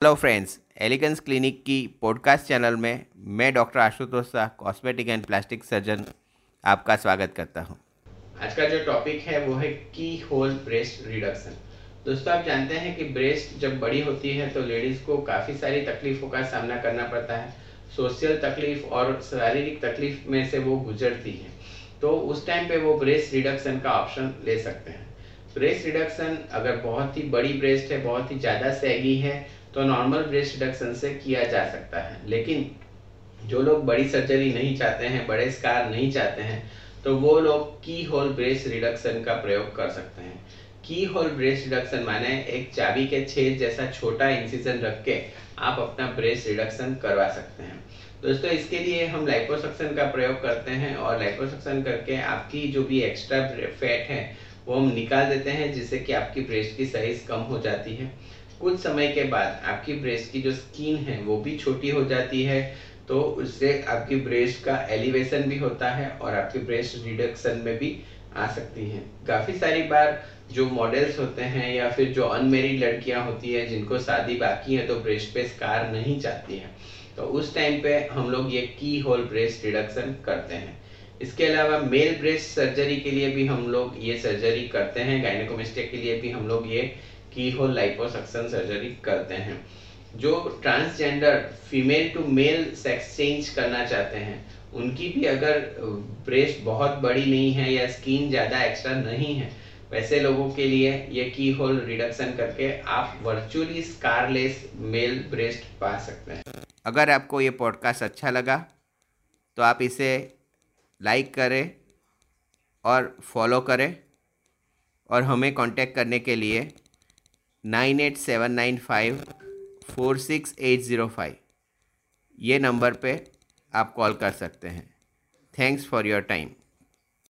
Hello friends Elegance clinic की podcast channel में मैं doctor Ashutosh Shah cosmetic and plastic surgeon आपका स्वागत करता हूँ। आज का जो टॉपिक है वो है की होल ब्रेस्ट रिडक्शन दोस्तों, आप जानते हैं कि ब्रेस्ट जब बड़ी होती है तो लेडीज़ को काफ़ी सारी तकलीफ़ों का सामना करना पड़ता है। सोशल तकलीफ़ और शारीरिक तकलीफ़ में से वो गुजरती है। तो उस टाइम पे वो ब्रेस्ट रिडक्शन का ऑप्शन ले सकते हैं। ब्रेस्ट रिडक्शन अगर बहुत ही बड़ी ब्रेस्ट है, बहुत ही ज़्यादा सैगी है तो नॉर्मल ब्रेस्ट रिडक्शन से किया जा सकता है। लेकिन जो लोग बड़ी सर्जरी नहीं चाहते हैं, बड़े स्कार नहीं चाहते हैं तो वो लोग की होल ब्रेस्ट रिडक्शन का प्रयोग कर सकते हैं। की होल ब्रेस्ट रिडक्शन माने एक चाबी के छेद जैसा छोटा इंसिजन रख के आप अपना ब्रेस्ट रिडक्शन करवा सकते हैं। दोस्तों, इसके लिए हम लाइपोसक्शन का प्रयोग करते हैं और लाइपोसक्शन करके आपकी जो भी एक्स्ट्रा फैट है, वो हम निकाल देते हैं जिससे कि आपकी ब्रेस्ट की साइज़ कम हो जाती है। कुछ समय के बाद आपकी ब्रेस्ट की जो स्किन है, वो भी छोटी हो जाती है तो उससे आपकी ब्रेस्ट का एलिवेशन भी होता है और आपकी ब्रेस्ट रिडक्शन में भी आ सकती हैं। काफ़ी सारी बार जो मॉडल्स होते हैं या फिर जो अनमेरिड लड़कियाँ होती हैं, जिनको शादी बाकी है तो ब्रेस्ट पे स्कार नहीं चाहती हैं। तो उस टाइम पे हम लोग ये की होल ब्रेस्ट रिडक्शन करते हैं। इसके अलावा मेल ब्रेस्ट सर्जरी के लिए भी हम लोग ये सर्जरी करते हैं गायनेकोमेस्टिक के लिए भी हम लोग ये की होल लाइपोसक्शन सर्जरी करते हैं। जो transgender female to male sex change करना चाहते हैं, उनकी भी अगर ब्रेस्ट बहुत बड़ी नहीं है या स्किन ज़्यादा एक्स्ट्रा नहीं है, वैसे लोगों के लिए ये की होल रिडक्शन करके आप वर्चुअली स्कारलेस मेल ब्रेस्ट पा सकते हैं। अगर आपको ये पॉडकास्ट अच्छा लगा तो आप इसे लाइक करें और फॉलो करें और हमें कांटेक्ट करने के लिए nine eight seven nine five four six eight zero five. ये नंबर पे आप कॉल कर सकते हैं। Thanks for your time.